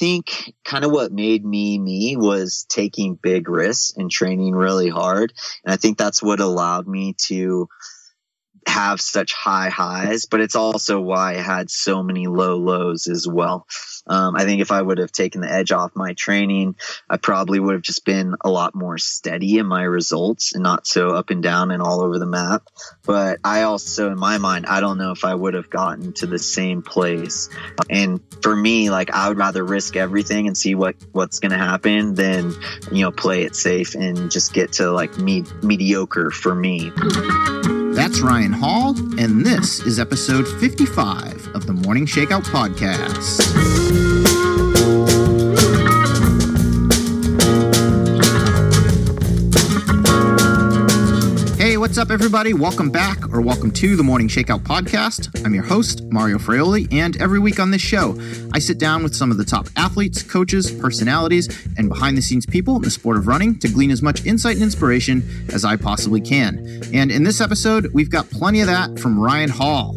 think kind of what made me me was taking big risks and training really hard. And I think that's what allowed me to have such high highs, but it's also why I had so many low lows as well. Um, I think if I would have taken the edge off my training, I probably would have just been a lot more steady in my results and not so up and down and all over the map. But I also, in my mind, I don't know if I would have gotten to the same place. And for me, like I would rather risk everything and see what what's going to happen than you know play it safe and just get to like me- mediocre for me. That's Ryan Hall, and this is episode 55 of the Morning Shakeout Podcast. What's up, everybody? Welcome back, or welcome to the Morning Shakeout Podcast. I'm your host, Mario Fraioli, and every week on this show, I sit down with some of the top athletes, coaches, personalities, and behind the scenes people in the sport of running to glean as much insight and inspiration as I possibly can. And in this episode, we've got plenty of that from Ryan Hall.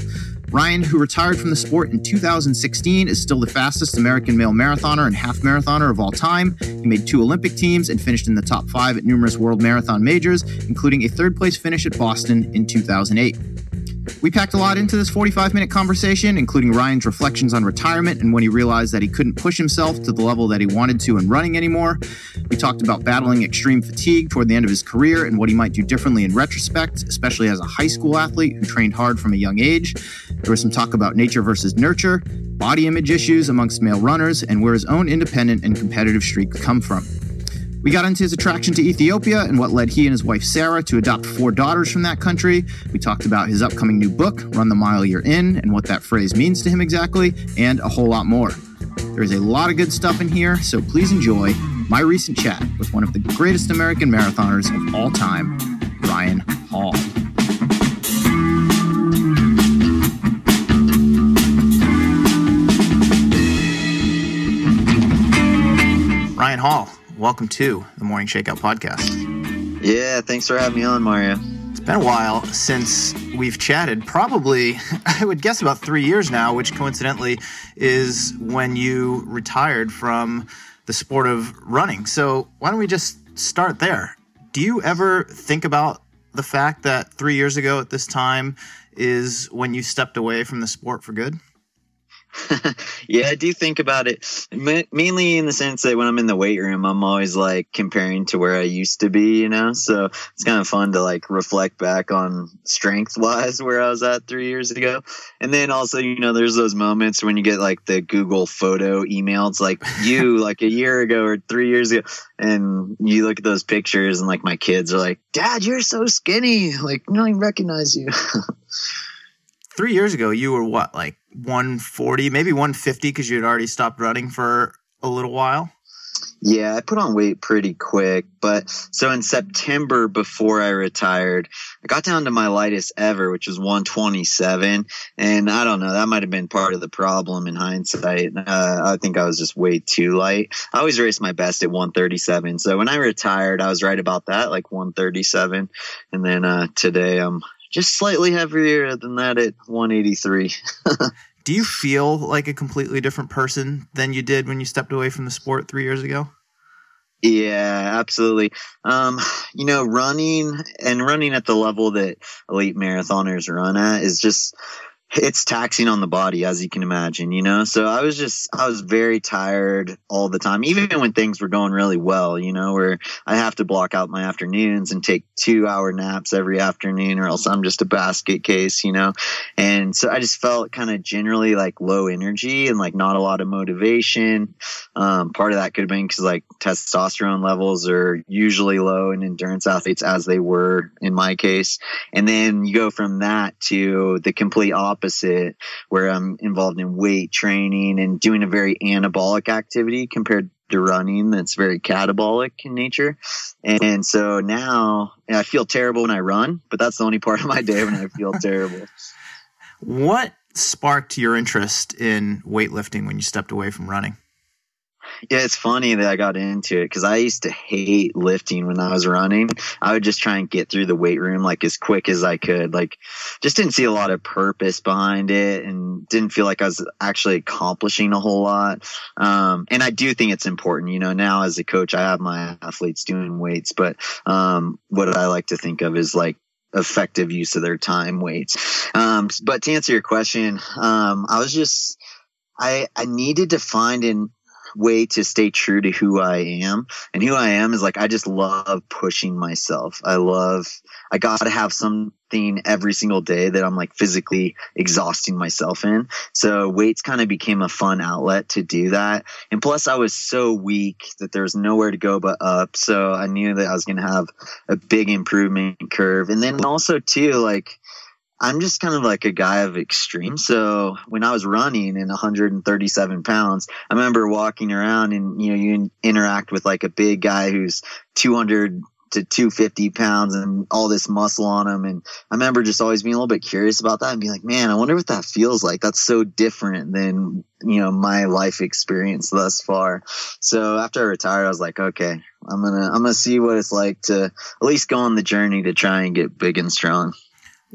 Ryan, who retired from the sport in 2016, is still the fastest American male marathoner and half marathoner of all time. He made two Olympic teams and finished in the top five at numerous world marathon majors, including a third place finish at Boston in 2008. We packed a lot into this 45 minute conversation, including Ryan's reflections on retirement and when he realized that he couldn't push himself to the level that he wanted to in running anymore. We talked about battling extreme fatigue toward the end of his career and what he might do differently in retrospect, especially as a high school athlete who trained hard from a young age. There was some talk about nature versus nurture, body image issues amongst male runners, and where his own independent and competitive streak come from. We got into his attraction to Ethiopia and what led he and his wife Sarah to adopt four daughters from that country. We talked about his upcoming new book, Run the Mile You're In, and what that phrase means to him exactly, and a whole lot more. There's a lot of good stuff in here, so please enjoy my recent chat with one of the greatest American marathoners of all time, Ryan Hall. Ryan Hall, welcome to the Morning Shakeout Podcast. Yeah, thanks for having me on, Mario. It's been a while since we've chatted. Probably, I would guess about three years now, which coincidentally is when you retired from the sport of running. So, why don't we just start there? Do you ever think about the fact that three years ago at this time is when you stepped away from the sport for good? yeah, I do think about it mainly in the sense that when I'm in the weight room, I'm always like comparing to where I used to be, you know? So it's kind of fun to like reflect back on strength wise where I was at three years ago. And then also, you know, there's those moments when you get like the Google photo emails like you like a year ago or three years ago. And you look at those pictures and like my kids are like, Dad, you're so skinny. Like, don't even recognize you. three years ago, you were what, like 140, maybe 150 because you had already stopped running for a little while? Yeah, I put on weight pretty quick. But so in September before I retired, I got down to my lightest ever, which was 127. And I don't know, that might have been part of the problem in hindsight. Uh, I think I was just way too light. I always raced my best at 137. So when I retired, I was right about that, like 137. And then uh, today I'm just slightly heavier than that at 183. Do you feel like a completely different person than you did when you stepped away from the sport three years ago? Yeah, absolutely. Um, you know, running and running at the level that elite marathoners run at is just it's taxing on the body as you can imagine you know? So i was just i was very tired all the time even when things were going really well you know where i have to block out my afternoons and take two hour naps every afternoon or else i'm just a basket case you know? And so i just felt kind of generally like low energy and like not a lot of motivation. Um, part of that could have been because like testosterone levels are usually low in endurance athletes as they were in my case. And then you go from that to the complete opposite opposite, where I'm involved in weight training and doing a very anabolic activity compared to running that's very catabolic in nature. And so now I feel terrible when I run, but that's the only part of my day when I feel terrible. What sparked your interest in weightlifting when you stepped away from running? Yeah, it's funny that I got into it because I used to hate lifting when I was running. I would just try and get through the weight room like as quick as I could. Like, just didn't see a lot of purpose behind it and didn't feel like I was actually accomplishing a whole lot. Um, and I do think it's important. You know, now as a coach, I have my athletes doing weights, but um, what I like to think of is like effective use of their time weights. Um, but to answer your question, um, I was just I I needed to find an way to stay true to who I am. And who I am is like, I just love pushing myself. I love, I got to have something every single day that I'm like physically exhausting myself in. So weights kind of became a fun outlet to do that. And plus I was so weak that there was nowhere to go but up. So I knew that I was going to have a big improvement curve. And then also too, like, I'm just kind of like a guy of extreme. So when I was running in 137 pounds, I remember walking around and, you know, you interact with like a big guy who's 200 to 250 pounds and all this muscle on him. And I remember just always being a little bit curious about that and being like, man, I wonder what that feels like. That's so different than, you know, my life experience thus far. So after I retired, I was like, okay, I'm going to, I'm going to see what it's like to at least go on the journey to try and get big and strong.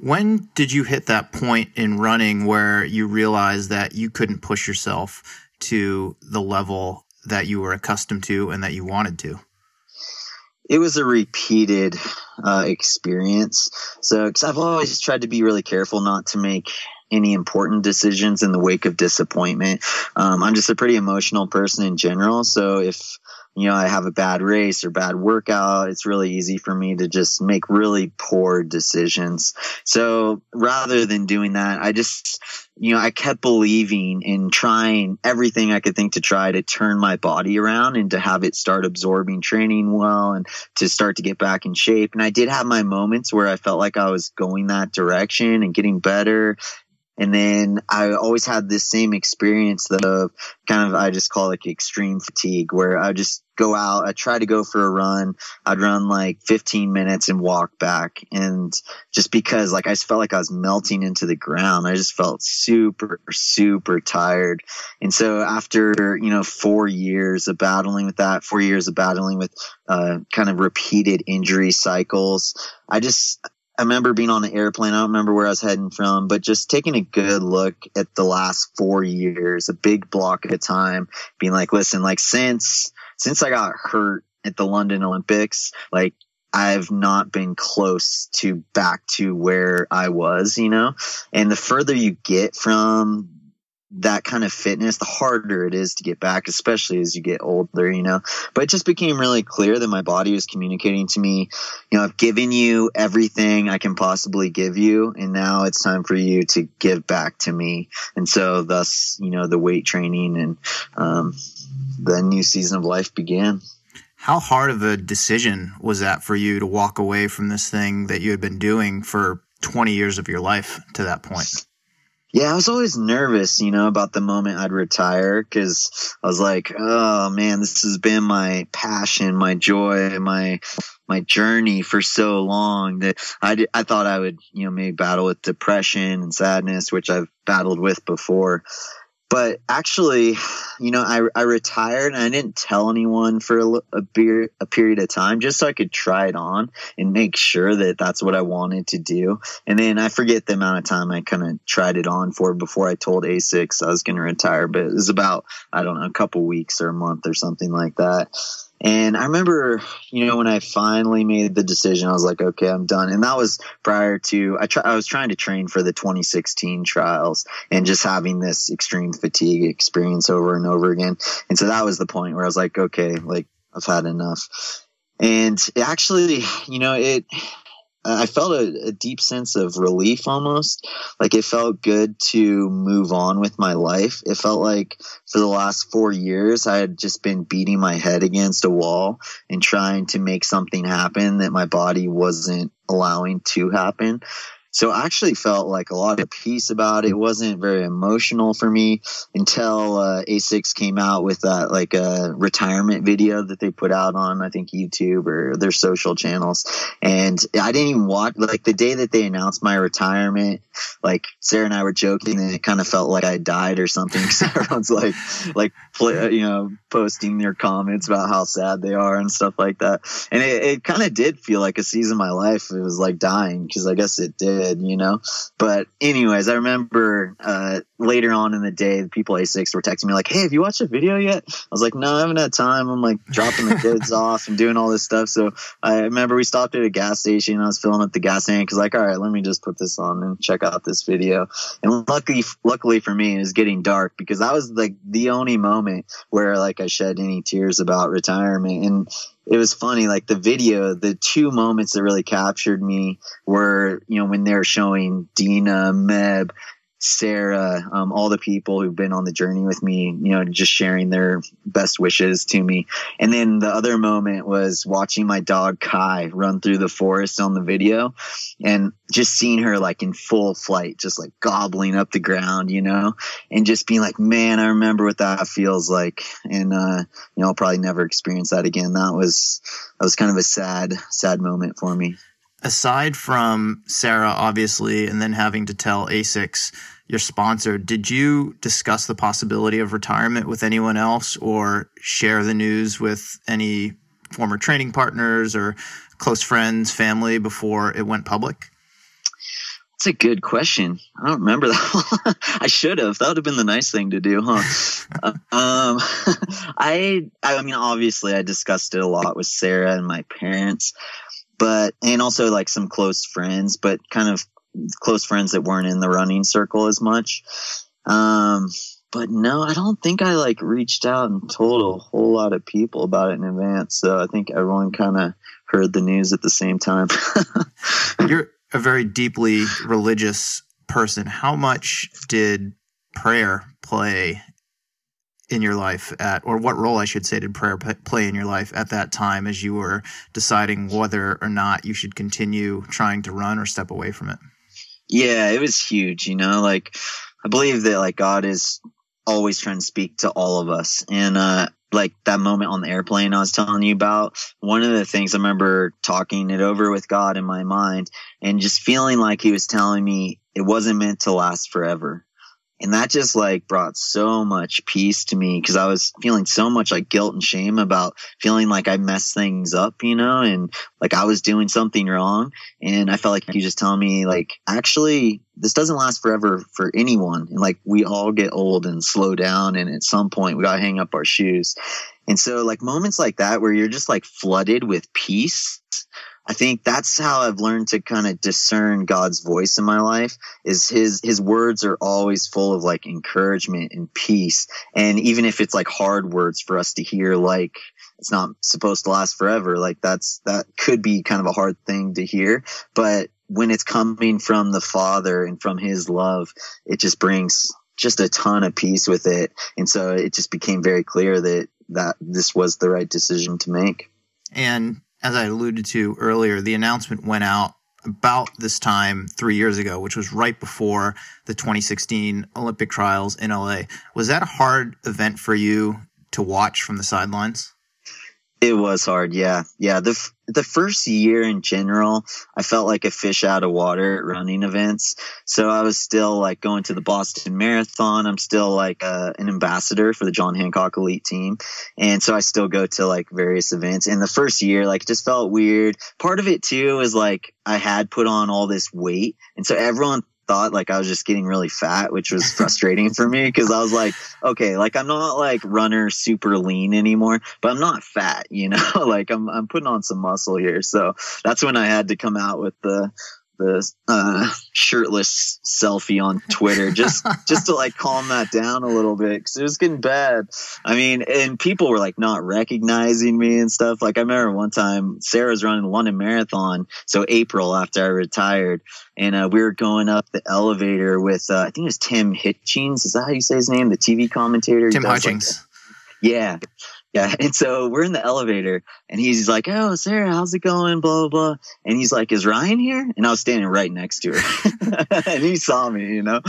When did you hit that point in running where you realized that you couldn't push yourself to the level that you were accustomed to and that you wanted to? It was a repeated uh, experience. So, because I've always tried to be really careful not to make any important decisions in the wake of disappointment. Um, I'm just a pretty emotional person in general. So, if you know, I have a bad race or bad workout, it's really easy for me to just make really poor decisions. So rather than doing that, I just, you know, I kept believing in trying everything I could think to try to turn my body around and to have it start absorbing training well and to start to get back in shape. And I did have my moments where I felt like I was going that direction and getting better. And then I always had this same experience of kind of, I just call it like extreme fatigue where I just go out. I try to go for a run. I'd run like 15 minutes and walk back. And just because like I just felt like I was melting into the ground, I just felt super, super tired. And so after, you know, four years of battling with that, four years of battling with, uh, kind of repeated injury cycles, I just, I remember being on the airplane. I don't remember where I was heading from, but just taking a good look at the last four years, a big block at a time, being like, listen, like since, since I got hurt at the London Olympics, like I've not been close to back to where I was, you know? And the further you get from that kind of fitness, the harder it is to get back, especially as you get older, you know. But it just became really clear that my body was communicating to me, you know, I've given you everything I can possibly give you, and now it's time for you to give back to me. And so, thus, you know, the weight training and um, the new season of life began. How hard of a decision was that for you to walk away from this thing that you had been doing for 20 years of your life to that point? Yeah, I was always nervous, you know, about the moment I'd retire because I was like, oh man, this has been my passion, my joy, my my journey for so long that I, I thought I would, you know, maybe battle with depression and sadness, which I've battled with before but actually, you know, I, I retired and I didn't tell anyone for a, a, beer, a period of time just so I could try it on and make sure that that's what I wanted to do. And then I forget the amount of time I kind of tried it on for before I told ASICS I was going to retire, but it was about, I don't know, a couple weeks or a month or something like that. And I remember, you know, when I finally made the decision, I was like, okay, I'm done. And that was prior to, I, try, I was trying to train for the 2016 trials and just having this extreme fatigue experience over and over again. And so that was the point where I was like, okay, like I've had enough. And actually, you know, it, I felt a, a, deep sense of relief almost. Like it felt good to move on with my life. It felt like for the last four years, I had just been beating my head against a wall and trying to make something happen that my body wasn't allowing to happen. So I actually felt like a lot of peace about it. It wasn't very emotional for me until uh, Asics came out with that like a uh, retirement video that they put out on I think YouTube or their social channels. And I didn't even watch like the day that they announced my retirement. Like Sarah and I were joking, and it kind of felt like I died or something. Because everyone's like, like you know, posting their comments about how sad they are and stuff like that. And it, it kind of did feel like a season of my life. It was like dying because I guess it did did, you know. But anyways, I remember uh, later on in the day, the people Asics were texting me like, "Hey, have you watched the video yet?" I was like, "No, I haven't had time. I'm like dropping the kids off and doing all this stuff." So I remember we stopped at a gas station. I was filling up the gas tank because like, all right, let me just put this on and check out this video. And luckily, luckily for me, it was getting dark because that was like the only moment where like I shed any tears about retirement and it was funny like the video the two moments that really captured me were you know when they're showing Deena meb Sarah, um, all the people who've been on the journey with me, you know, just sharing their best wishes to me. And then the other moment was watching my dog Kai run through the forest on the video and just seeing her like in full flight, just like gobbling up the ground, you know, and just being like, man, I remember what that feels like. And, uh, you know, I'll probably never experience that again. That was, that was kind of a sad, sad moment for me aside from Sarah, obviously, and then having to tell Asics, your sponsor, did you discuss the possibility of retirement with anyone else or share the news with any former training partners or close friends, family before it went public? That's a good question. I don't remember that. I should have. That would have been the nice thing to do, huh? uh, um, I, I mean, obviously, I discussed it a lot with Sarah and my parents but and also like some close friends, but kind of close friends that weren't in the running circle as much. Um, but no, I don't think I like reached out and told a whole lot of people about it in advance. So I think everyone kind of heard the news at the same time. You're a very deeply religious person. How much did prayer play in your life at, or what role I should say, did prayer play in your life at that time as you were deciding whether or not you should continue trying to run or step away from it? Yeah, it was huge. You know, like I believe that like God is always trying to speak to all of us, and uh, like that moment on the airplane I was telling you about, one of the things I remember talking it over with God in my mind and just feeling like He was telling me it wasn't meant to last forever and that just like brought so much peace to me because I was feeling so much like guilt and shame about feeling like I messed things up, you know, and like I was doing something wrong. And I felt like you just telling me like, actually, this doesn't last forever for anyone. And like we all get old and slow down. And at some point we got to hang up our shoes. And so like moments like that where you're just like flooded with peace I think that's how I've learned to kind of discern God's voice in my life is his his words are always full of like encouragement and peace. And even if it's like hard words for us to hear like it's not supposed to last forever, like that's that could be kind of a hard thing to hear, but when it's coming from the Father and from his love, it just brings just a ton of peace with it. And so it just became very clear that that this was the right decision to make. And as I alluded to earlier, the announcement went out about this time three years ago, which was right before the 2016 Olympic trials in LA. Was that a hard event for you to watch from the sidelines? It was hard, yeah, yeah. The the first year in general, I felt like a fish out of water at running events. So I was still like going to the Boston Marathon. I'm still like uh, an ambassador for the John Hancock Elite Team, and so I still go to like various events. And the first year, like, just felt weird. Part of it too is like I had put on all this weight, and so everyone thought like I was just getting really fat, which was frustrating for me because I was like, okay, like I'm not like runner super lean anymore, but I'm not fat, you know, like I'm I'm putting on some muscle here. So that's when I had to come out with the the uh, shirtless selfie on Twitter just just to like calm that down a little bit because it was getting bad. I mean, and people were like not recognizing me and stuff. Like I remember one time Sarah's running London Marathon, so April after I retired, and uh, we were going up the elevator with uh, I think it was Tim Hitchings. Is that how you say his name? The TV commentator. Tim Hutchings. Like yeah. Yeah. And so we're in the elevator and he's like, Oh, Sarah, how's it going? Blah, blah, blah. And he's like, Is Ryan here? And I was standing right next to her and he saw me, you know?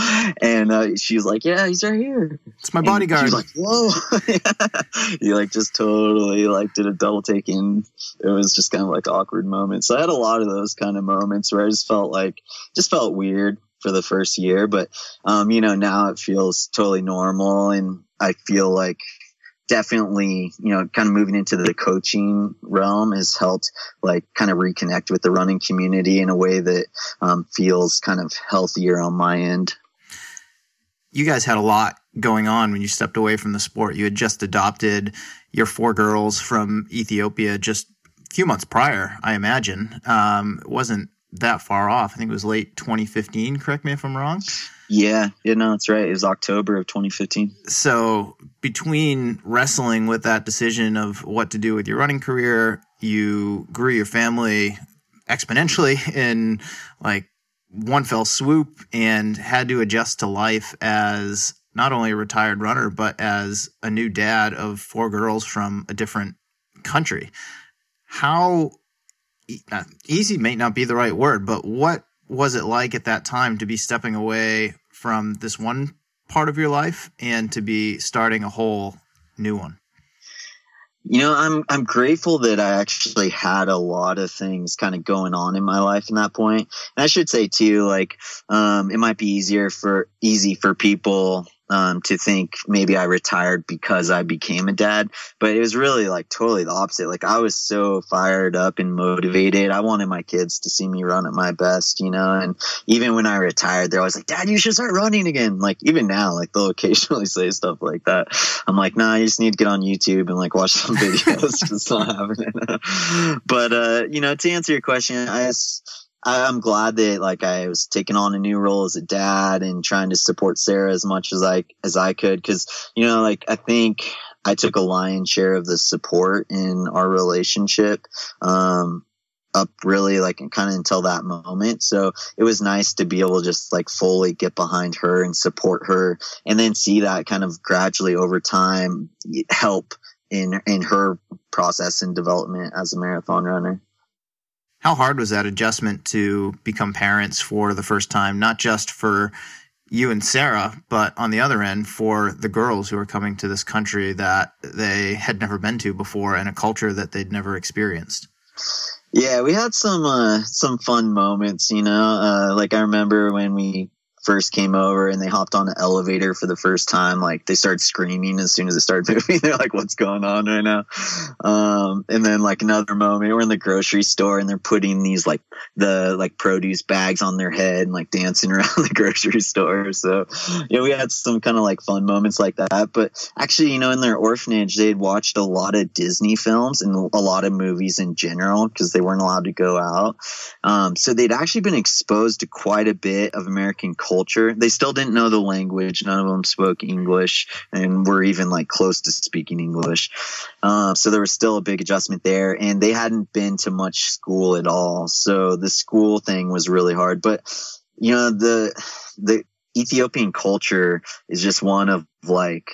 And uh, she was like, Yeah, he's right here. It's my bodyguard. He's like, Whoa. he like just totally like did a double take and it was just kind of like awkward moments. So I had a lot of those kind of moments where I just felt like, just felt weird for the first year, but, um, you know, now it feels totally normal and I feel like definitely, you know, kind of moving into the coaching realm has helped like kind of reconnect with the running community in a way that um, feels kind of healthier on my end. You guys had a lot going on when you stepped away from the sport. You had just adopted your four girls from Ethiopia just a few months prior, I imagine. Um, it wasn't that far off. I think it was late 2015. Correct me if I'm wrong. Yeah, yeah, no, that's right. It was October of 2015. So between wrestling with that decision of what to do with your running career, you grew your family exponentially in like one fell swoop and had to adjust to life as not only a retired runner, but as a new dad of four girls from a different country. How easy may not be the right word, but what was it like at that time to be stepping away from this one part of your life and to be starting a whole new one? You know, I'm I'm grateful that I actually had a lot of things kind of going on in my life in that point. And I should say too, like, um, it might be easier for easy for people um, to think maybe I retired because I became a dad, but it was really like totally the opposite. Like I was so fired up and motivated. I wanted my kids to see me run at my best, you know, and even when I retired, they're always like, dad, you should start running again. Like even now, like they'll occasionally say stuff like that. I'm like, nah, you just need to get on YouTube and like watch some videos. it's not happening. but, uh, you know, to answer your question, I just, I'm glad that like I was taking on a new role as a dad and trying to support Sarah as much as I as I could because you know like I think I took a lion's share of the support in our relationship um, up really like kind of until that moment. So it was nice to be able to just like fully get behind her and support her and then see that kind of gradually over time help in in her process and development as a marathon runner. How hard was that adjustment to become parents for the first time, not just for you and Sarah, but on the other end for the girls who are coming to this country that they had never been to before and a culture that they'd never experienced? Yeah, we had some uh, some fun moments, you know. Uh, like I remember when we first came over and they hopped on an elevator for the first time, like they started screaming as soon as it started moving. They're like, "What's going on right now?" Um, and then like another moment, we're in the grocery store and they're putting these like the like produce bags on their head and like dancing around the grocery store. So yeah, we had some kind of like fun moments like that. But actually, you know, in their orphanage, they had watched a lot of Disney films and a lot of movies in general because they weren't allowed to go out. Um, so they'd actually been exposed to quite a bit of American culture culture. They still didn't know the language. None of them spoke English and were even like close to speaking English. Uh, so there was still a big adjustment there. And they hadn't been to much school at all. So the school thing was really hard. But, you know, the, the Ethiopian culture is just one of like,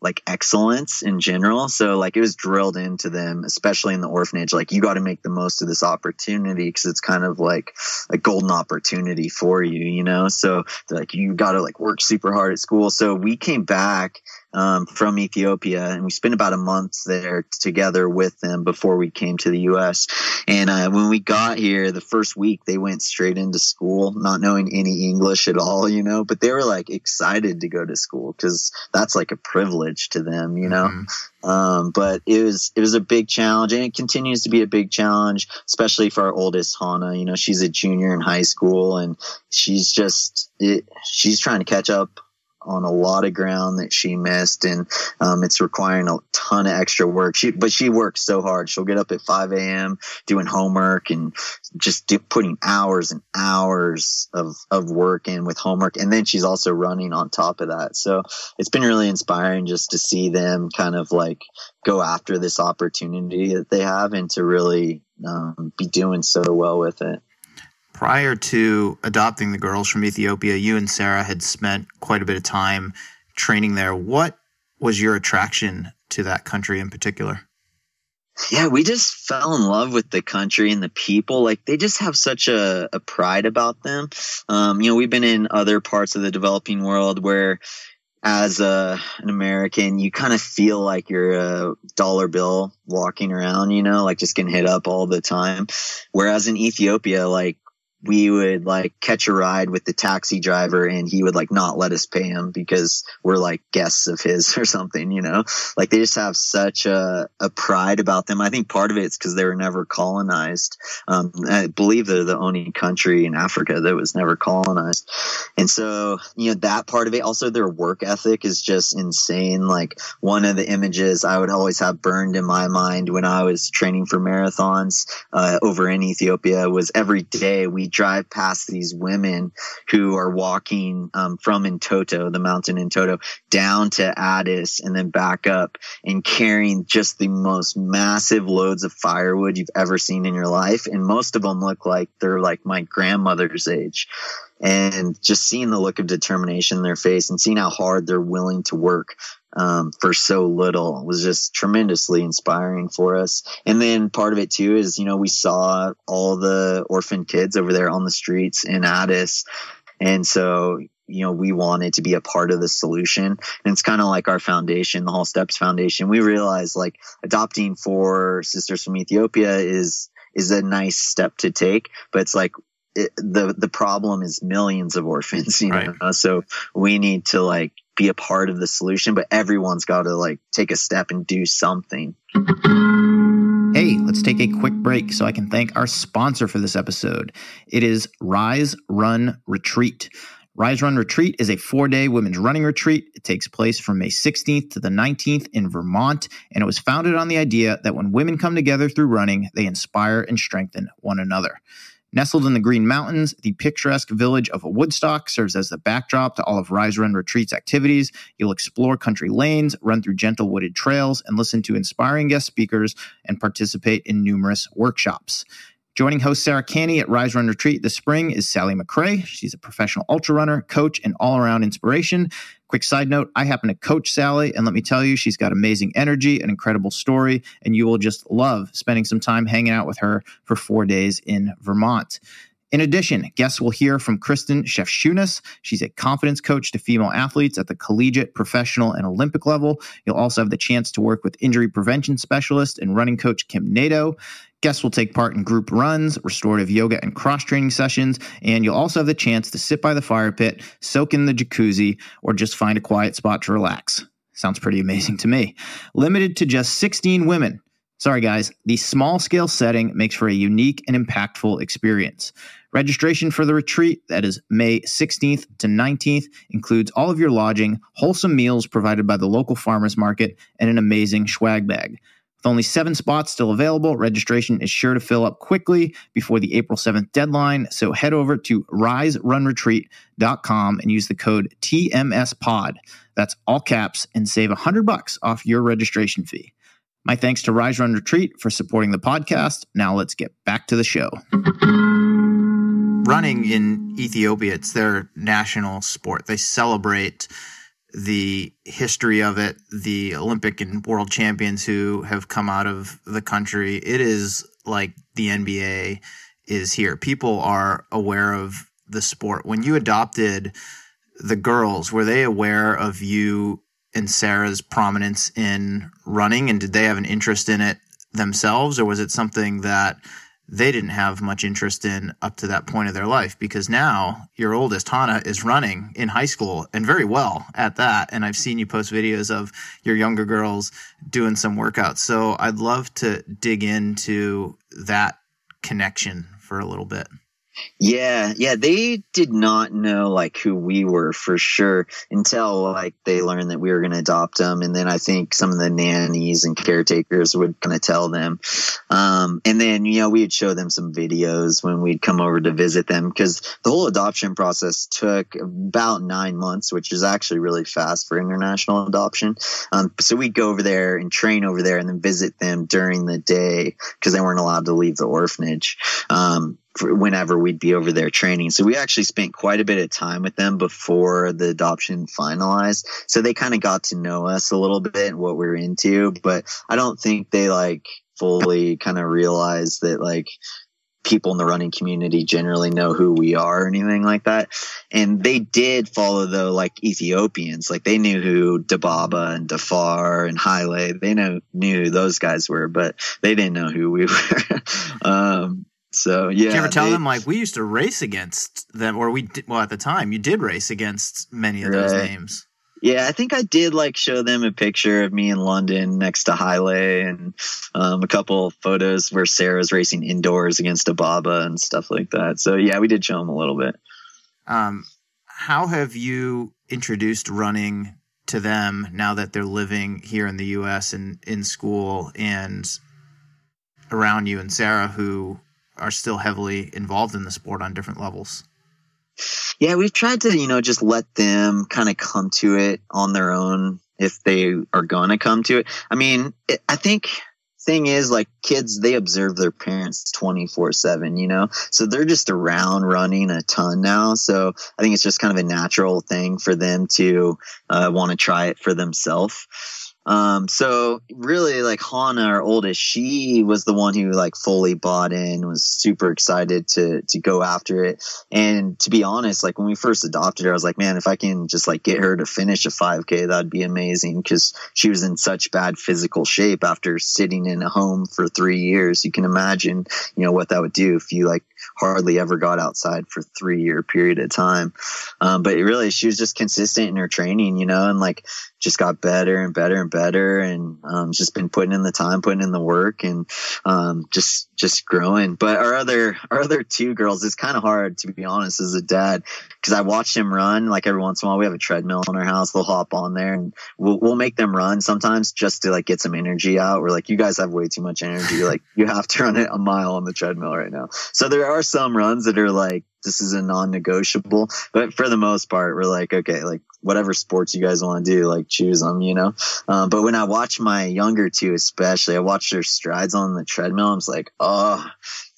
like excellence in general. So like it was drilled into them, especially in the orphanage. Like you got to make the most of this opportunity because it's kind of like a golden opportunity for you, you know? So like you got to like work super hard at school. So we came back um, from Ethiopia, and we spent about a month there together with them before we came to the U.S. And uh, when we got here, the first week they went straight into school, not knowing any English at all, you know. But they were like excited to go to school because that's like a privilege to them, you know. Mm-hmm. Um, but it was it was a big challenge, and it continues to be a big challenge, especially for our oldest Hannah. You know, she's a junior in high school, and she's just it, she's trying to catch up on a lot of ground that she missed, and um, it's requiring a ton of extra work. She, but she works so hard. She'll get up at 5 a.m. doing homework and just do, putting hours and hours of of work in with homework, and then she's also running on top of that. So it's been really inspiring just to see them kind of like go after this opportunity that they have and to really um, be doing so well with it prior to adopting the girls from Ethiopia, you and Sarah had spent quite a bit of time training there. What was your attraction to that country in particular? Yeah, we just fell in love with the country and the people. Like they just have such a, a pride about them. Um, you know, we've been in other parts of the developing world where as a, an American, you kind of feel like you're a dollar bill walking around, you know, like just getting hit up all the time. Whereas in Ethiopia, like we would like catch a ride with the taxi driver and he would like not let us pay him because we're like guests of his or something, you know? Like they just have such a, a pride about them. I think part of it's because they were never colonized. Um, I believe they're the only country in Africa that was never colonized. And so, you know, that part of it, also their work ethic is just insane. Like one of the images I would always have burned in my mind when I was training for marathons uh, over in Ethiopia was every day we drive past these women who are walking um, from Entoto, the mountain Entoto, down to Addis and then back up and carrying just the most massive loads of firewood you've ever seen in your life. And most of them look like they're like my grandmother's age and just seeing the look of determination in their face and seeing how hard they're willing to work um, for so little was just tremendously inspiring for us. And then part of it too is, you know, we saw all the orphan kids over there on the streets in Addis. And so, you know, we wanted to be a part of the solution. And it's kind of like our foundation, the Hall Steps Foundation. We realized like adopting four sisters from Ethiopia is, is a nice step to take, but it's like it, the the problem is millions of orphans, you know. Right. So we need to like be a part of the solution, but everyone's got to like take a step and do something. Hey, let's take a quick break so I can thank our sponsor for this episode. It is Rise Run Retreat. Rise Run Retreat is a four day women's running retreat. It takes place from May 16th to the 19th in Vermont, and it was founded on the idea that when women come together through running, they inspire and strengthen one another. Nestled in the Green Mountains, the picturesque village of Woodstock serves as the backdrop to all of Rise Run Retreat's activities. You'll explore country lanes, run through gentle wooded trails, and listen to inspiring guest speakers and participate in numerous workshops. Joining host Sarah Canney at Rise Run Retreat this spring is Sally McRae. She's a professional ultra runner, coach, and all around inspiration. Quick side note I happen to coach Sally, and let me tell you, she's got amazing energy, an incredible story, and you will just love spending some time hanging out with her for four days in Vermont. In addition, guests will hear from Kristen Shefchunas. She's a confidence coach to female athletes at the collegiate, professional, and Olympic level. You'll also have the chance to work with injury prevention specialist and running coach Kim Nedeau. Guests will take part in group runs, restorative yoga, and cross training sessions. And you'll also have the chance to sit by the fire pit, soak in the jacuzzi, or just find a quiet spot to relax. Sounds pretty amazing to me. Limited to just 16 women. Sorry, guys, the small scale setting makes for a unique and impactful experience. Registration for the retreat, that is May 16th to 19th, includes all of your lodging, wholesome meals provided by the local farmers market, and an amazing swag bag. With only seven spots still available, registration is sure to fill up quickly before the April 7th deadline. So head over to riserunretreat.com and use the code TMSPOD. That's all caps and save 100 bucks off your registration fee. My thanks to Rise Run Retreat for supporting the podcast. Now let's get back to the show. Running in Ethiopia, it's their national sport. They celebrate the history of it, the Olympic and world champions who have come out of the country. It is like the NBA is here. People are aware of the sport. When you adopted the girls, were they aware of you and Sarah's prominence in running? And did they have an interest in it themselves? Or was it something that they didn't have much interest in up to that point of their life because now your oldest Hannah is running in high school and very well at that. And I've seen you post videos of your younger girls doing some workouts. So I'd love to dig into that connection for a little bit yeah, yeah, they did not know like who we were for sure until like they learned that we were going to adopt them, and then I think some of the nannies and caretakers would kind of tell them, um, and then you know we'd show them some videos when we'd come over to visit them because the whole adoption process took about nine months, which is actually really fast for international adoption. Um, so we'd go over there and train over there, and then visit them during the day because they weren't allowed to leave the orphanage. Um, whenever we'd be over there training. So we actually spent quite a bit of time with them before the adoption finalized. So they kind of got to know us a little bit and what we're into, but I don't think they like fully kind of realized that like people in the running community generally know who we are or anything like that. And they did follow though like Ethiopians, like they knew who Dibaba and Defar and Haile, they know knew those guys were, but they didn't know who we were. um, so yeah. Did you ever tell they, them like we used to race against them, or we did, well at the time you did race against many of those names. Yeah, I think I did like show them a picture of me in London next to Haile and um, a couple photos where Sarah's racing indoors against Ababa and stuff like that. So yeah, we did show them a little bit. Um, how have you introduced running to them now that they're living here in the U.S. and in school and around you and Sarah, who are still heavily involved in the sport on different levels? Yeah, we've tried to, you know, just let them kind of come to it on their own if they are going to come to it. I mean, it, I think thing is like kids they observe their parents 24/7 you know so they're just around running a ton now so i think it's just kind of a natural thing for them to uh, want to try it for themselves um, so really like Hannah, our oldest, she was the one who like fully bought in, was super excited to, to go after it. And to be honest, like when we first adopted her, I was like, man, if I can just like get her to finish a 5k, that'd be amazing. Cause she was in such bad physical shape after sitting in a home for three years. You can imagine, you know, what that would do if you like hardly ever got outside for three year period of time. Um, but really, she was just consistent in her training, you know, and like just got better and better and better, and um, just been putting in the time, putting in the work, and um, just just growing. But our other our other two girls, it's kind of hard to be honest as a dad because I watch them run. Like every once in a while, we have a treadmill in our house. They'll hop on there, and we'll we'll make them run sometimes just to like get some energy out. We're like, you guys have way too much energy. Like you have to run a mile on the treadmill right now. So there are some runs that are like this is a non-negotiable but for the most part we're like okay like whatever sports you guys want to do like choose them you know? Um, but when i watch my younger two especially i watch their strides on the treadmill i'm like oh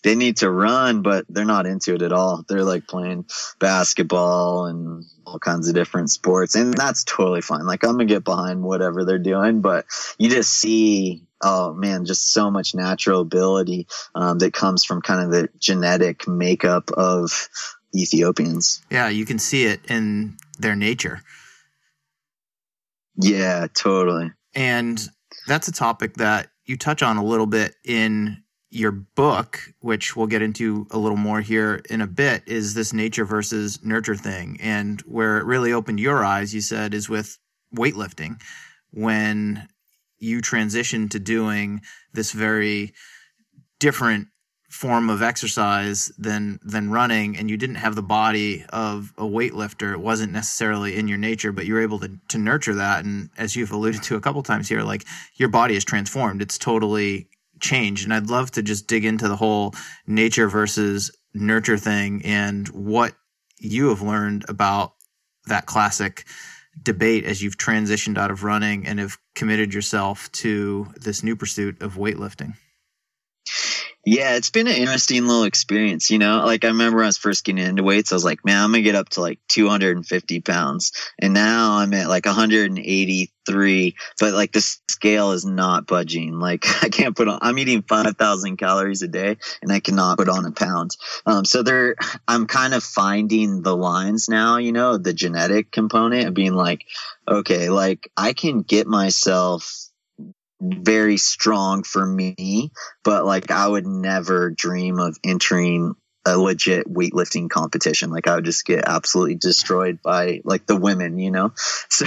they need to run but they're not into it at all. They're like playing basketball and all kinds of different sports and that's totally fine. Like i'm gonna get behind whatever they're doing but you just see oh man, just so much natural ability um, that comes from kind of the genetic makeup of Ethiopians. Yeah, you can see it in their nature. Yeah, totally. And that's a topic that you touch on a little bit in your book, which we'll get into a little more here in a bit, is this nature versus nurture thing. And where it really opened your eyes, you said, is with weightlifting. When you transition to doing this very different form of exercise than than running and you didn't have the body of a weightlifter it wasn't necessarily in your nature but you were able to to nurture that. And as you've alluded to a couple times here like your body is transformed. It's totally changed. And I'd love to just dig into the whole nature versus nurture thing and what you have learned about that classic debate as you've transitioned out of running and have committed yourself to this new pursuit of weightlifting? Yeah, it's been an interesting little experience. You know, like I remember when I was first getting into weights, I was like, man, I'm gonna get up to like 250 pounds. And now I'm at like 183, but like the scale is not budging. Like I can't put on, I'm eating 5,000 calories a day and I cannot put on a pound. Um, so there, I'm kind of finding the lines now, you know, the genetic component of being like, okay, like I can get myself very strong for me, but like I would never dream of entering a legit weightlifting competition. Like I would just get absolutely destroyed by like the women, you know? So,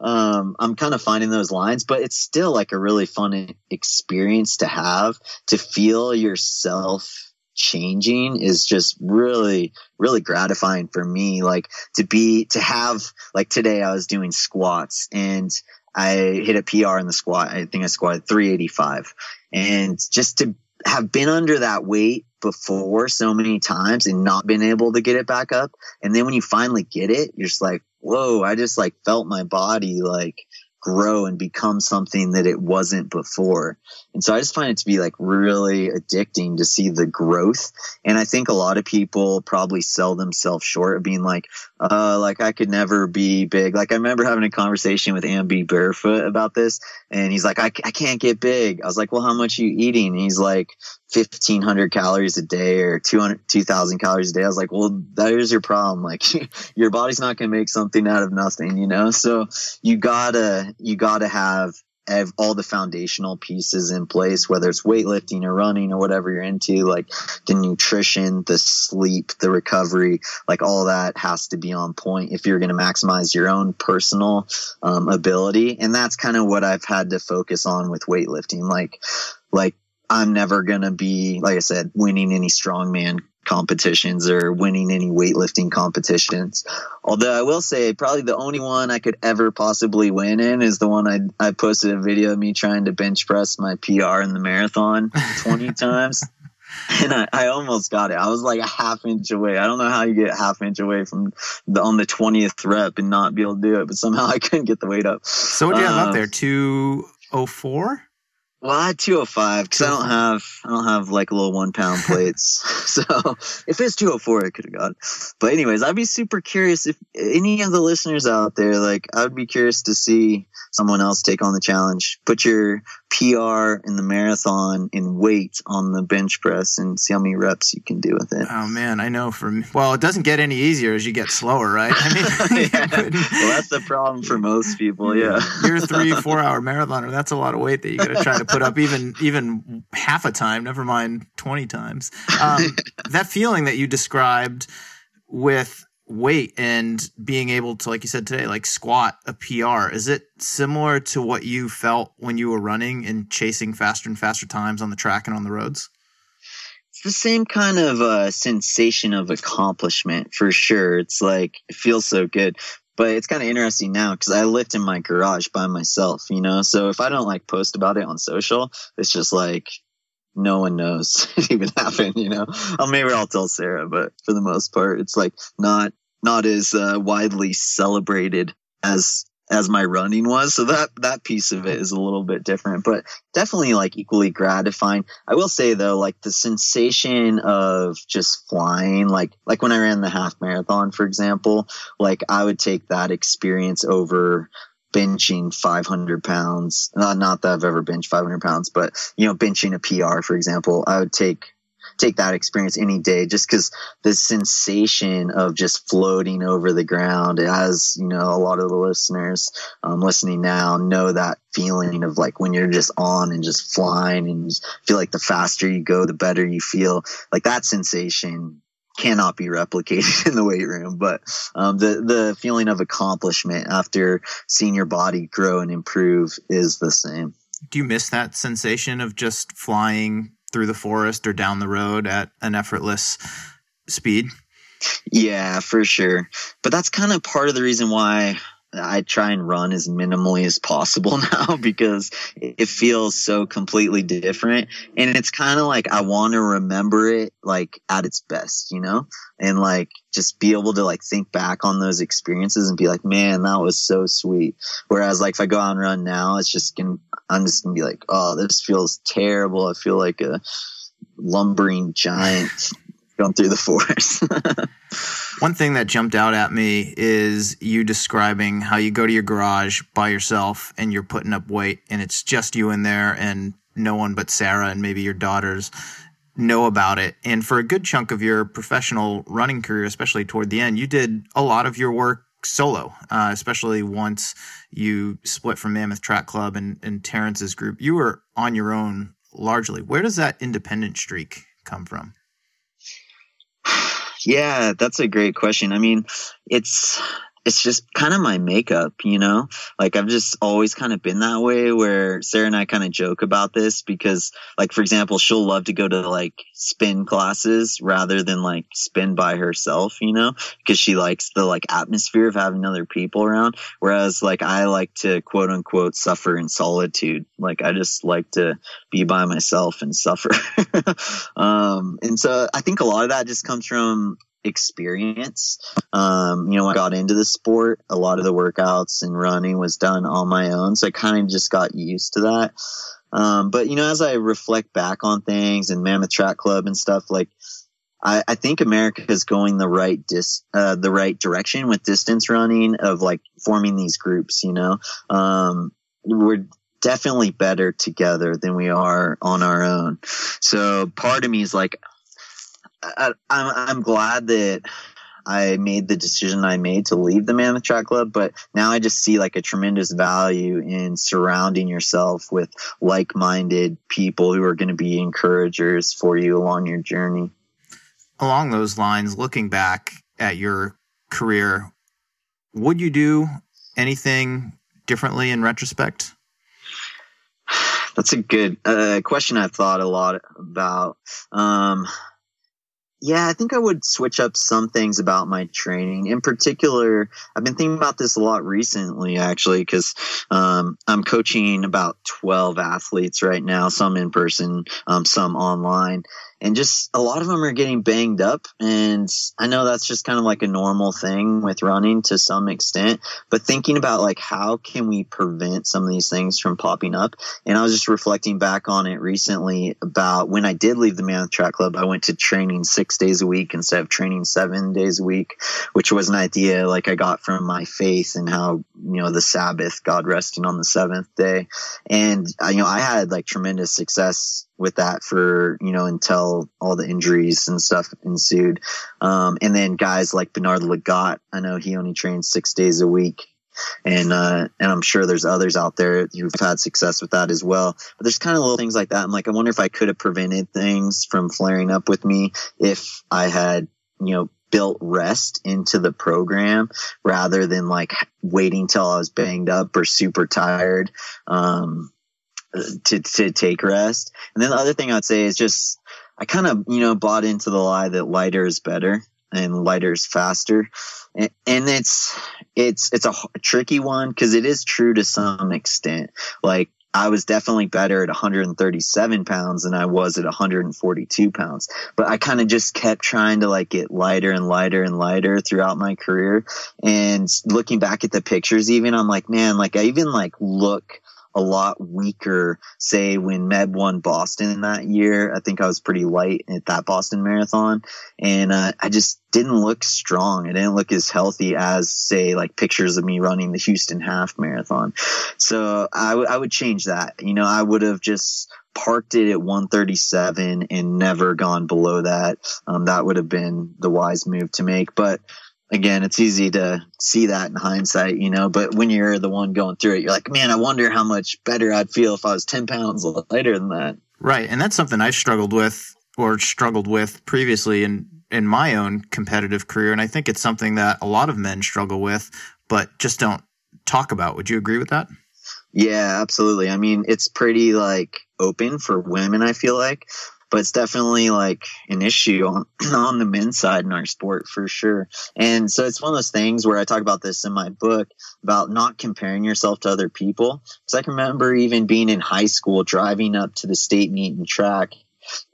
um, I'm kind of finding those lines, but it's still like a really fun experience to have to feel yourself changing is just really really gratifying for me like to be to have like today i was doing squats and I hit a PR in the squat. I think I squatted 385. And just to have been under that weight before so many times and not been able to get it back up. And then when you finally get it, you're just like, whoa, I just like felt my body like grow and become something that it wasn't before. And so I just find it to be like really addicting to see the growth. And I think a lot of people probably sell themselves short of being like, uh, like I could never be big. Like I remember having a conversation with Ambi Barefoot about this and he's like, I, I can't get big. I was like, well, how much are you eating? And he's like, 1500 calories a day or 200 2000 calories a day i was like well there's your problem like your body's not going to make something out of nothing you know so you gotta you gotta have all the foundational pieces in place whether it's weightlifting or running or whatever you're into like the nutrition the sleep the recovery like all that has to be on point if you're going to maximize your own personal um, ability. And that's kind of what i've had to focus on with weightlifting. Like like I'm never going to be, like I said, winning any strongman competitions or winning any weightlifting competitions. Although I will say probably the only one I could ever possibly win in is the one I, I posted a video of me trying to bench press my PR in the marathon 20 times. And I, I almost got it. I was like a half inch away. I don't know how you get half inch away from the on the twentieth rep and not be able to do it, but somehow I couldn't get the weight up. So what do you have up there? Um, Two oh four? Well, I had 205 because I don't have I don't have like a little one pound plates. so if it's 204, I could have got. But anyways, I'd be super curious if any of the listeners out there, like, I'd be curious to see someone else take on the challenge. Put your PR in the marathon in weight on the bench press and see how many reps you can do with it. Oh man, I know from well, it doesn't get any easier as you get slower, right? I mean, yeah. well, that's the problem for most people. Yeah, you're a three, four hour marathoner. That's a lot of weight that you got to try to put up even even half a time. Never mind twenty times. Um, that feeling that you described with weight and being able to, like you said today, like squat a PR. Is it similar to what you felt when you were running and chasing faster and faster times on the track and on the roads? It's the same kind of uh, sensation of accomplishment for sure. It's like it feels so good. But it's kind of interesting now because I lift in my garage by myself, you know. So if I don't like post about it on social, it's just like no one knows it even happened, you know. Well, maybe I'll tell Sarah, but for the most part, it's like not not as uh, widely celebrated as as my running was. So that that piece of it is a little bit different, but definitely like equally gratifying. I will say though, like the sensation of just flying, like like when I ran the half marathon, for example, like I would take that experience over benching 500 pounds. Not, not that I've ever benched 500 pounds, but you know, benching a PR, for example, I would take take that experience any day just because the sensation of just floating over the ground as you know a lot of the listeners um, listening now know that feeling of like when you're just on and just flying and you feel like the faster you go the better you feel like that sensation cannot be replicated in the weight room. But um, the the feeling of accomplishment after seeing your body grow and improve is the same. Do you miss that sensation of just flying through the forest or down the road at an effortless speed? Yeah, for sure. But that's kind of part of the reason why I try and run as minimally as possible now because it feels so completely different. And it's kind of like I want to remember it like at its best, you know? And like just be able to like think back on those experiences and be like, man, that was so sweet. Whereas like if I go out and run now, it's just gonna, I'm just gonna be like, oh, this feels terrible. I feel like a lumbering giant going through the forest. One thing that jumped out at me is you describing how you go to your garage by yourself and you're putting up weight and it's just you in there and no one but Sarah and maybe your daughters know about it. And for a good chunk of your professional running career, especially toward the end, you did a lot of your work solo, uh, especially once you split from Mammoth Track Club and, and Terrence's group. You were on your own largely. Where does that independent streak come from? Yeah, that's a great question. I mean, it's it's just kind of my makeup, you know? Like I've just always kind of been that way where Sarah and I kind of joke about this because like for example, she'll love to go to like spin classes rather than like spin by herself, you know? Because she likes the like atmosphere of having other people around. Whereas like I like to quote unquote suffer in solitude. Like I just like to be by myself and suffer. um and so I think a lot of that just comes from experience. Um, you know, I got into the sport, a lot of the workouts and running was done on my own. So I kind of just got used to that. Um, but you know, as I reflect back on things and Mammoth Track Club and stuff, like I, I think America is going the right dis, uh, the right direction with distance running of like forming these groups. You know, um, we're definitely better together than we are on our own. So part of me is like, I, I'm I'm glad that I made the decision I made to leave the Mammoth Track Club, but now I just see like a tremendous value in surrounding yourself with like minded people who are going to be encouragers for you along your journey. Along those lines, looking back at your career, would you do anything differently in retrospect? That's a good uh, question I've thought a lot about. Um, yeah, I think I would switch up some things about my training. In particular, I've been thinking about this a lot recently, actually, because um, I'm coaching about 12 athletes right now, some in person, um, some online and just a lot of them are getting banged up and i know that's just kind of like a normal thing with running to some extent but thinking about like how can we prevent some of these things from popping up? And i was just reflecting back on it recently about when i did leave the mammoth track club i went to training six days a week instead of training seven days a week which was an idea like i got from my faith and how you know the sabbath god resting on the seventh day. And uh, you know i had like tremendous success with that for you know until all the injuries and stuff ensued. Um, and then guys like Bernard Lagat, I know he only trains six days a week. And uh, and I'm sure there's others out there who've had success with that as well. But there's kind of little things like that. I'm like, I wonder if I could have prevented things from flaring up with me if I had, you know, built rest into the program rather than like waiting till I was banged up or super tired. Um, to to take rest. And then the other thing I'd say is just I kind of you know bought into the lie that lighter is better and lighter is faster, and, and it's it's it's a tricky one because it is true to some extent. Like I was definitely better at 137 pounds than I was at 142 pounds. But I kind of just kept trying to like get lighter and lighter and lighter throughout my career. And looking back at the pictures, even I'm like, man, like I even like look a lot weaker. Say when Meb won Boston that year, I think I was pretty light at that Boston Marathon, and uh, I just didn't look strong. I didn't look as healthy as say like pictures of me running the Houston Half Marathon. So I, w- I would change that. You know, I would have just parked it at 137 and never gone below that. Um, that would have been the wise move to make, but again, it's easy to see that in hindsight, you know, but when you're the one going through it, you're like, man, I wonder how much better I'd feel if I was 10 pounds lighter than that. Right. And that's something I struggled with or struggled with previously in, in my own competitive career. And I think it's something that a lot of men struggle with, but just don't talk about. Would you agree with that? Yeah, absolutely. I mean, it's pretty like open for women, I feel like but it's definitely like an issue on, on the men's side in our sport for sure. And so it's one of those things where I talk about this in my book about not comparing yourself to other people. Cause I can remember even being in high school, driving up to the state meet and track.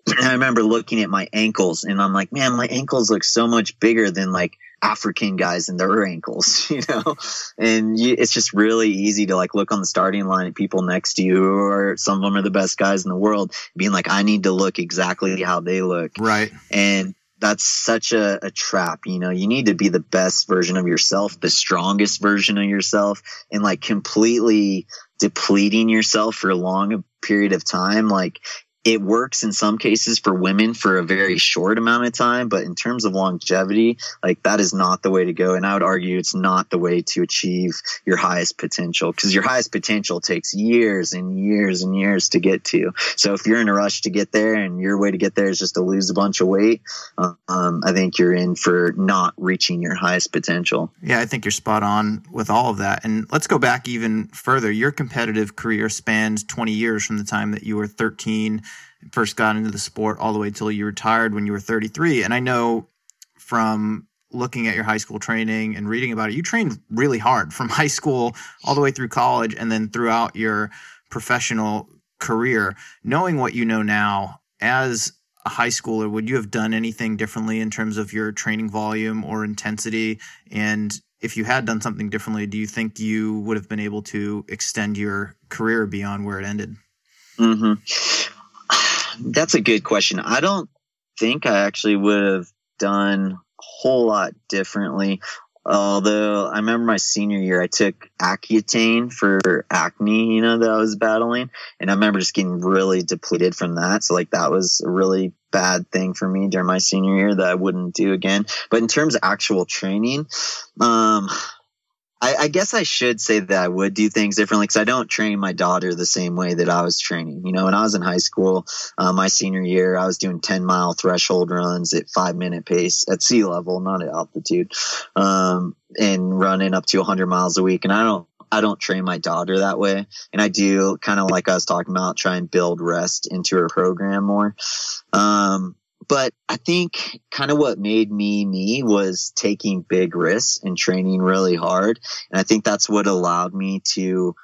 And I remember looking at my ankles and I'm like, man, my ankles look so much bigger than like African guys and their ankles, you know, and you, it's just really easy to like look on the starting line at people next to you, or some of them are the best guys in the world, being like, I need to look exactly how they look, right? And that's such a, a trap, you know. You need to be the best version of yourself, the strongest version of yourself, and like completely depleting yourself for a long period of time like it works in some cases for women for a very short amount of time, but in terms of longevity, like that is not the way to go. And I would argue it's not the way to achieve your highest potential because your highest potential takes years and years and years to get to. So if you're in a rush to get there and your way to get there is just to lose a bunch of weight, um, I think you're in for not reaching your highest potential. Yeah, I think you're spot on with all of that. And let's go back even further. Your competitive career spans 20 years from the time that you were 13 first got into the sport all the way till you retired when you were 33. And I know from looking at your high school training and reading about it, you trained really hard from high school all the way through college and then throughout your professional career. Knowing what you know now as a high schooler, would you have done anything differently in terms of your training volume or intensity? And if you had done something differently, do you think you would have been able to extend your career beyond where it ended? Mm-hmm. That's a good question. I don't think I actually would have done a whole lot differently. Although I remember my senior year, I took Accutane for acne, you know, that I was battling. And I remember just getting really depleted from that. So like that was a really bad thing for me during my senior year that I wouldn't do again. But in terms of actual training, um, I, I, guess I should say that I would do things differently because I don't train my daughter the same way that I was training. You know, when I was in high school, uh, my senior year, I was doing 10 mile threshold runs at five minute pace at sea level, not at altitude, um, and running up to 100 miles a week. And I don't, I don't train my daughter that way. And I do kind of like I was talking about, try and build rest into her program more. Um, but I think kind of what made me me was taking big risks and training really hard. And I think that's what allowed me to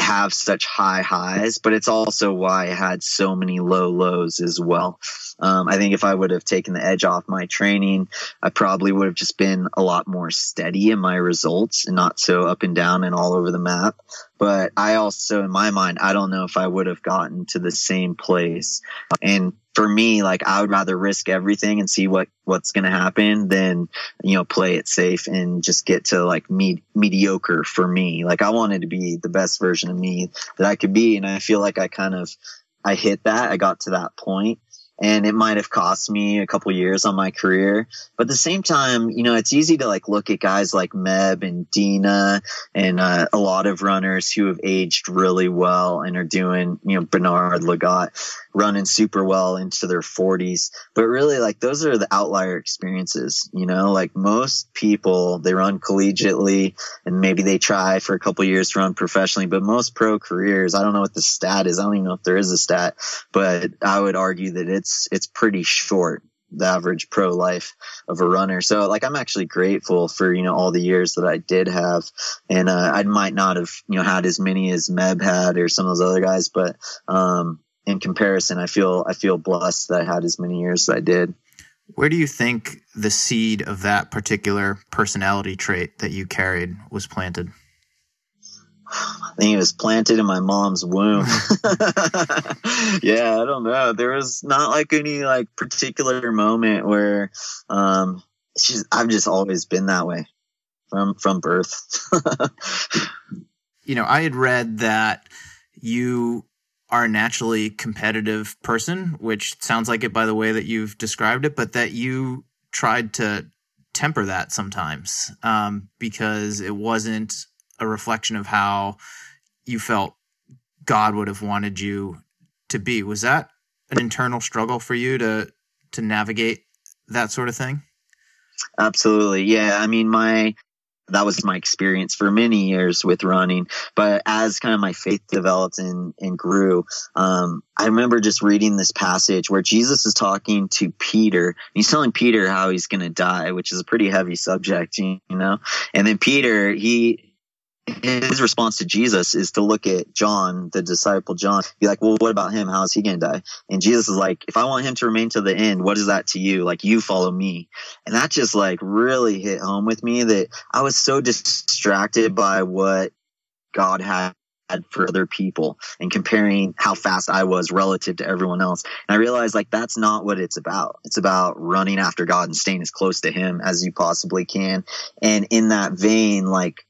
have such high highs, but it's also why I had so many low lows as well. Um, I think if I would have taken the edge off my training, I probably would have just been a lot more steady in my results and not so up and down and all over the map. But I also, in my mind, I don't know if I would have gotten to the same place. And for me, like I would rather risk everything and see what what's going to happen than you know play it safe and just get to like me- mediocre for me. Like I wanted to be the best version of me that I could be, and I feel like I kind of I hit that. I got to that point, and it might have cost me a couple years on my career. But at the same time, you know, it's easy to like look at guys like Meb and Deena and uh, a lot of runners who have aged really well and are doing, you know, Bernard Lagat running super well into their 40s. But really, like, those are the outlier experiences, you know, like most people, they run collegiately and maybe they try for a couple years to run professionally. But most pro careers, I don't know what the stat is. I don't even know if there is a stat, but I would argue that it's it's pretty short the average pro life of a runner. So like I'm actually grateful for you know all the years that I did have, and uh, I might not have you know had as many as Meb had or some of those other guys, but um, in comparison, I feel I feel blessed that I had as many years as I did. Where do you think the seed of that particular personality trait that you carried was planted? I think it was planted in my mom's womb. yeah, I don't know. There was not like any like particular moment where um she's I've just always been that way from from birth. you know, I had read that you are a naturally competitive person, which sounds like it by the way that you've described it, but that you tried to temper that sometimes um, because it wasn't a reflection of how you felt God would have wanted you to be. Was that an internal struggle for you to to navigate that sort of thing? Absolutely. Yeah, I mean my that was my experience for many years with running. But as kind of my faith developed and, and grew, um, I remember just reading this passage where Jesus is talking to Peter. he's telling Peter how he's going to die, which is a pretty heavy subject, you know? And then Peter, he, his response to Jesus is to look at John, the disciple John, be like, well, what about him? How is he going to die? And Jesus is like, if I want him to remain to the end, what is that to you? Like, you follow me. And that just like really hit home with me that I was so distracted by what God had for other people and comparing how fast I was relative to everyone else. And I realized like that's not what it's about. It's about running after God and staying as close to him as you possibly can. And in that vein, like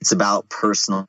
it's about personal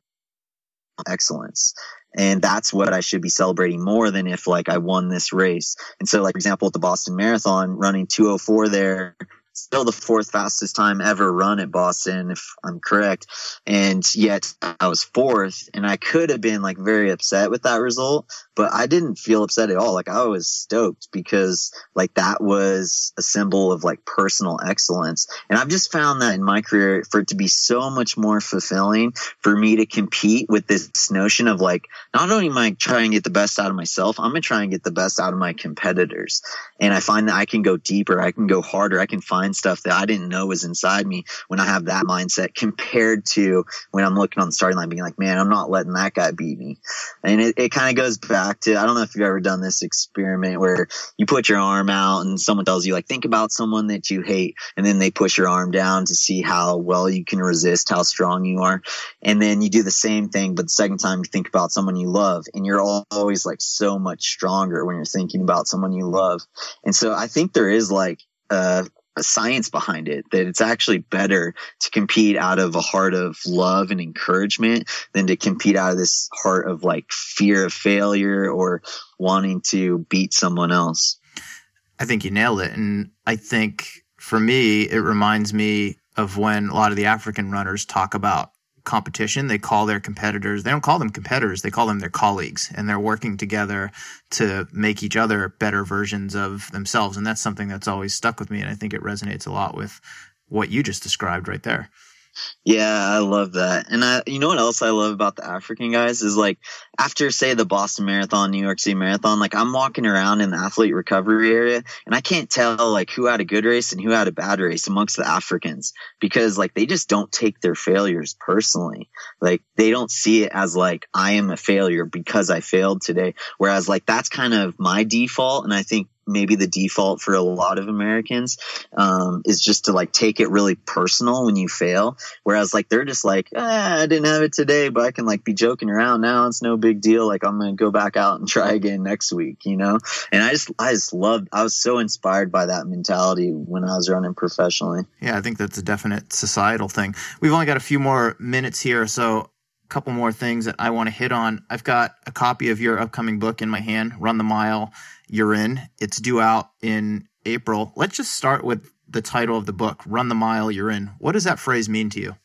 excellence. And that's what I should be celebrating more than if like I won this race. And so like, for example, at the Boston Marathon, running 204 there, still the fourth fastest time ever run at Boston, if I'm correct. And yet I was fourth, and I could have been like very upset with that result, but I didn't feel upset at all. Like I was stoked because like that was a symbol of like personal excellence. And I've just found that in my career for it to be so much more fulfilling for me to compete with this notion of like, not only am I trying to get the best out of myself, I'm going to try and get the best out of my competitors. And I find that I can go deeper, I can go harder, I can find find stuff that I didn't know was inside me when I have that mindset compared to when I'm looking on the starting line being like, man, I'm not letting that guy beat me. And it, it kind of goes back to, I don't know if you've ever done this experiment where you put your arm out and someone tells you like, think about someone that you hate. And then they push your arm down to see how well you can resist, how strong you are. And then you do the same thing, but the second time you think about someone you love and you're always like so much stronger when you're thinking about someone you love. And so I think there is like a, a science behind it that it's actually better to compete out of a heart of love and encouragement than to compete out of this heart of like fear of failure or wanting to beat someone else. I think you nailed it. And I think for me, it reminds me of when a lot of the African runners talk about competition. They call their competitors, they don't call them competitors, they call them their colleagues, and they're working together to make each other better versions of themselves. And that's something that's always stuck with me. And I think it resonates a lot with what you just described right there. Yeah, I love that. And I, you know what else I love about the African guys is like after say the Boston Marathon, New York City Marathon, like I'm walking around in the athlete recovery area and I can't tell like who had a good race and who had a bad race amongst the Africans because like they just don't take their failures personally. Like they don't see it as like I am a failure because I failed today. Whereas like that's kind of my default and I think maybe the default for a lot of Americans um, is just to like take it really personal when you fail. Whereas like they're just like, ah, I didn't have it today, but I can like be joking around now. It's no big deal. Like I'm gonna go back out and try again next week, you know. And I just I just loved. I was so inspired by that mentality when I was running professionally. Yeah, I think that's a definite societal thing. We've only got a few more minutes here, so couple more things that I want to hit on. I've got a copy of your upcoming book in my hand, Run the Mile You're In. It's due out in April. Let's just start with the title of the book, Run the Mile You're In. What does that phrase mean to you?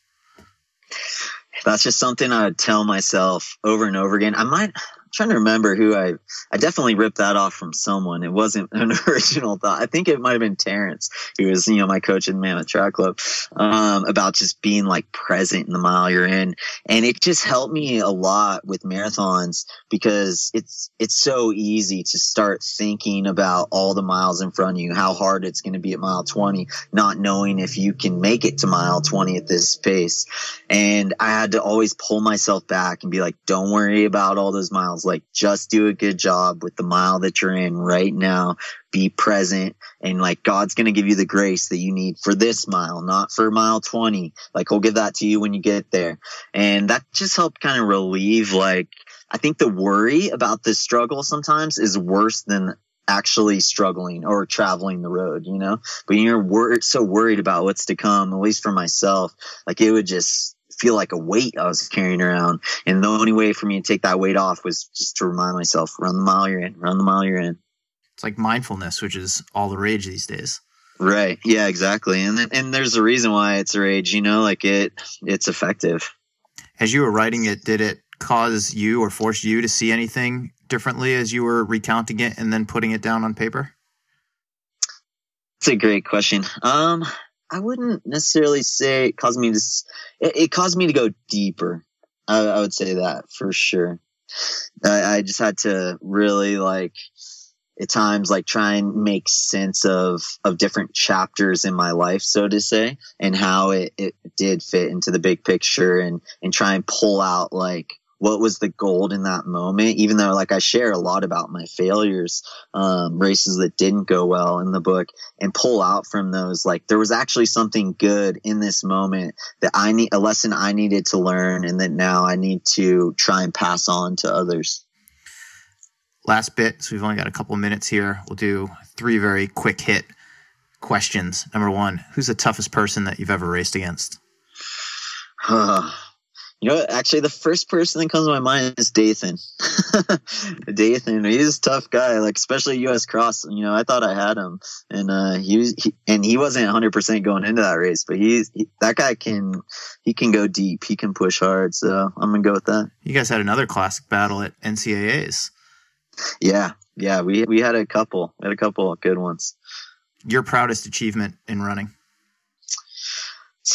That's just something I would tell myself over and over again. I might trying to remember who I I definitely ripped that off from someone. It wasn't an original thought. I think it might have been Terrence, who was, you know, my coach in Mammoth Track Club, um, about just being like present in the mile you're in. And it just helped me a lot with marathons because it's it's so easy to start thinking about all the miles in front of you, how hard it's going to be at mile 20, not knowing if you can make it to mile 20 at this pace. And I had to always pull myself back and be like, don't worry about all those miles. Like just do a good job with the mile that you're in right now. Be present and like God's going to give you the grace that you need for this mile, not for mile 20. Like he'll give that to you when you get there. And that just helped kind of relieve like, I think the worry about the struggle sometimes is worse than actually struggling or traveling the road, you know. But you're wor- so worried about what's to come, at least for myself, like it would just feel like a weight I was carrying around. And the only way for me to take that weight off was just to remind myself, run the mile you're in, run the mile you're in. It's like mindfulness, which is all the rage these days. Right. Yeah, exactly. And and there's a reason why it's a rage, you know, like it it's effective. As you were writing it, did it cause you or force you to see anything differently as you were recounting it and then putting it down on paper? It's a great question. Um, I wouldn't necessarily say it caused me to. It, it caused me to go deeper. I, I would say that for sure. I, I just had to really like at times like try and make sense of of different chapters in my life so to say and how it, it did fit into the big picture and and try and pull out like what was the gold in that moment even though like i share a lot about my failures um, races that didn't go well in the book and pull out from those like there was actually something good in this moment that i need a lesson i needed to learn and that now i need to try and pass on to others. Last bit so we've only got a couple minutes here. We'll do three very quick hit questions. Number one who's the toughest person that you've ever raced against You know, actually, the first person that comes to my mind is Dathan. Dathan, he's a tough guy, like especially U.S. Cross. You know, I thought I had him, and uh, he was, he, and he wasn't 100 percent going into that race, but he's he, that guy can he can go deep, he can push hard. So I'm gonna go with that. You guys had another classic battle at NCAA's. Yeah, yeah, we we had a couple, we had a couple of good ones. Your proudest achievement in running?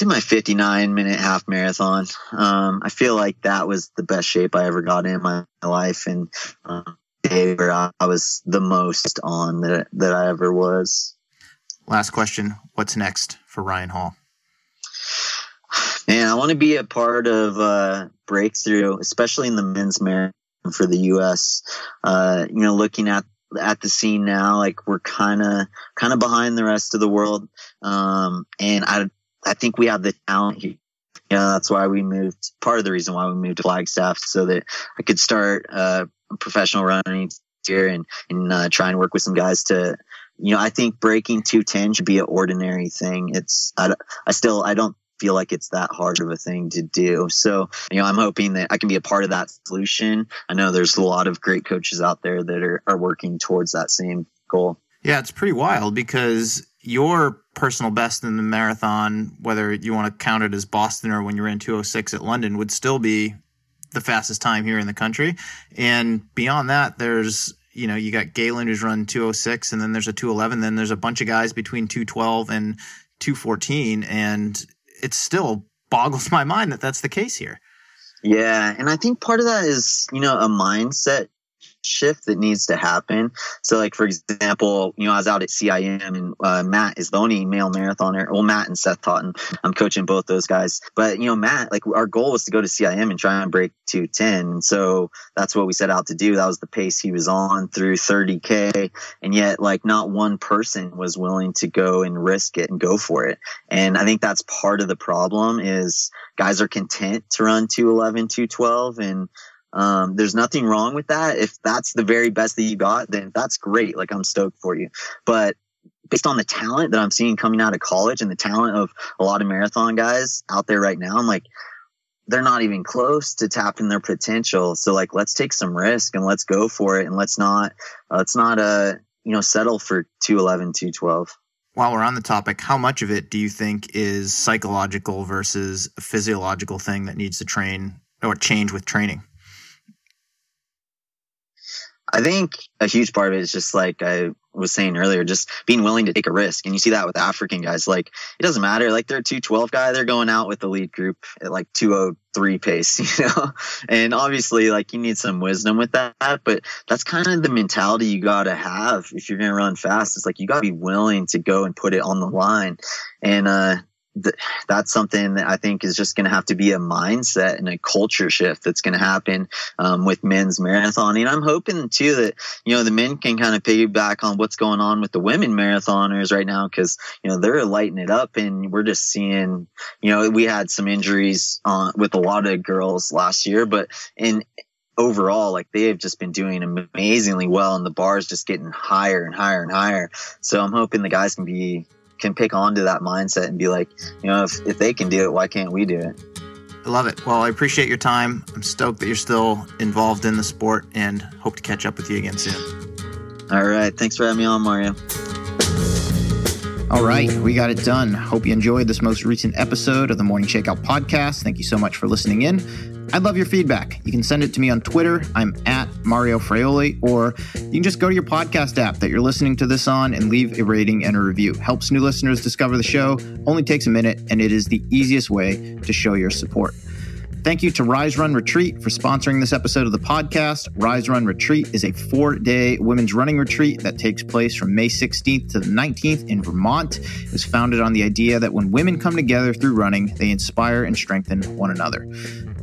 In my 59 minute half marathon. Um, I feel like that was the best shape I ever got in my life, and um, day where I, I was the most on that that I ever was. Last question What's next for Ryan Hall? Man, I want to be a part of uh, breakthrough, especially in the men's marathon for the U.S. Uh, you know, looking at at the scene now, like we're kind of kind of behind the rest of the world, um, and I I think we have the talent here. Yeah, that's why we moved. Part of the reason why we moved to Flagstaff so that I could start uh, professional running here and and uh, try and work with some guys to you know, I think breaking 210 should be an ordinary thing. It's, I, I still, I don't feel like it's that hard of a thing to do. So, you know, I'm hoping that I can be a part of that solution. I know there's a lot of great coaches out there that are, are working towards that same goal. Yeah, it's pretty wild because your personal best in the marathon, whether you want to count it as Boston or when you ran 206 at London, would still be the fastest time here in the country. And beyond that, there's you know, you got Galen who's run 206 and then there's a 211. Then there's a bunch of guys between 212 and 214. And it still boggles my mind that that's the case here. Yeah. And I think part of that is, you know, a mindset shift that needs to happen. So, like for example, you know, I was out at CIM and uh, Matt is the only male marathoner. Well, Matt and Seth Totten. I'm coaching both those guys. But you know, Matt, like our goal was to go to CIM and try and break 210. So that's what we set out to do. That was the pace he was on through 30k, and yet like not one person was willing to go and risk it and go for it. And I think that's part of the problem is guys are content to run 211, 212, and um, there's nothing wrong with that. If that's the very best that you got, then that's great. Like I'm stoked for you. But based on the talent that I'm seeing coming out of college and the talent of a lot of marathon guys out there right now, I'm like, they're not even close to tapping their potential. So like, let's take some risk and let's go for it. And let's not, uh, let's not, uh, you know, settle for 211, 212. While we're on the topic, how much of it do you think is psychological versus a physiological thing that needs to train or change with training? I think a huge part of it is just like I was saying earlier, just being willing to take a risk. And you see that with African guys. Like it doesn't matter. Like they're a 212 guy, they're going out with the lead group at like 203 pace, you know? And obviously like you need some wisdom with that, but that's kind of the mentality you got to have if you're going to run fast. It's like you got to be willing to go and put it on the line. And, uh, th- that's something that I think is just going to have to be a mindset and a culture shift that's going to happen um, with men's marathon. And I'm hoping too that you know the men can kind of piggyback on what's going on with the women marathoners right now because you know they're lighting it up and we're just seeing you know we had some injuries on with a lot of girls last year, but in overall, like they have just been doing amazingly well, and the bar is just getting higher and higher and higher. So I'm hoping the guys can be can pick onto that mindset and be like, you know, if, if they can do it, why can't we do it? I love it. Well, I appreciate your time. I'm stoked that you're still involved in the sport and hope to catch up with you again soon. All right. Thanks for having me on, Mario. All right, we got it done. Hope you enjoyed this most recent episode of the Morning Shakeout podcast. Thank you so much for listening in. I'd love your feedback. You can send it to me on Twitter. I'm at Mario Fraioli, or you can just go to your podcast app that you're listening to this on and leave a rating and a review. Helps new listeners discover the show, only takes a minute, and it is the easiest way to show your support. Thank you to Rise Run Retreat for sponsoring this episode of the podcast. Rise Run Retreat is a four day women's running retreat that takes place from May 16th to the 19th in Vermont. It was founded on the idea that when women come together through running, they inspire and strengthen one another.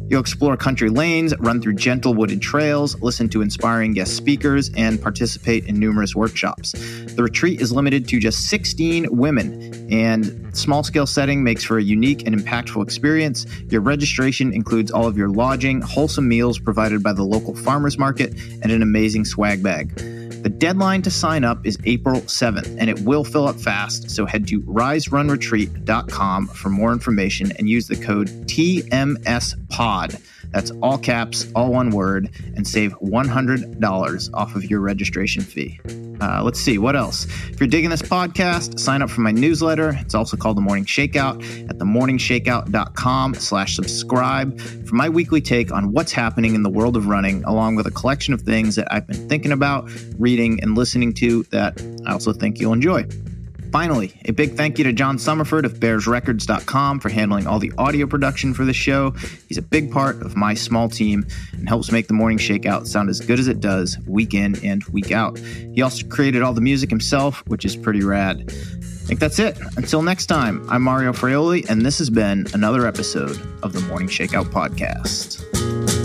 You'll explore country lanes, run through gentle wooded trails, listen to inspiring guest speakers, and participate in numerous workshops. The retreat is limited to just 16 women, and small scale setting makes for a unique and impactful experience. Your registration includes all of your lodging, wholesome meals provided by the local farmers market, and an amazing swag bag. The deadline to sign up is April 7th, and it will fill up fast. So head to riserunretreat.com for more information and use the code TMSPOD. That's all caps, all one word, and save $100 off of your registration fee. Uh, let's see, what else? If you're digging this podcast, sign up for my newsletter. It's also called The Morning Shakeout at themorningshakeout.com slash subscribe for my weekly take on what's happening in the world of running, along with a collection of things that I've been thinking about, reading, and listening to that I also think you'll enjoy. Finally, a big thank you to John Summerford of BearsRecords.com for handling all the audio production for the show. He's a big part of my small team and helps make the morning shakeout sound as good as it does week in and week out. He also created all the music himself, which is pretty rad. I think that's it. Until next time, I'm Mario Fraioli, and this has been another episode of the Morning Shakeout Podcast.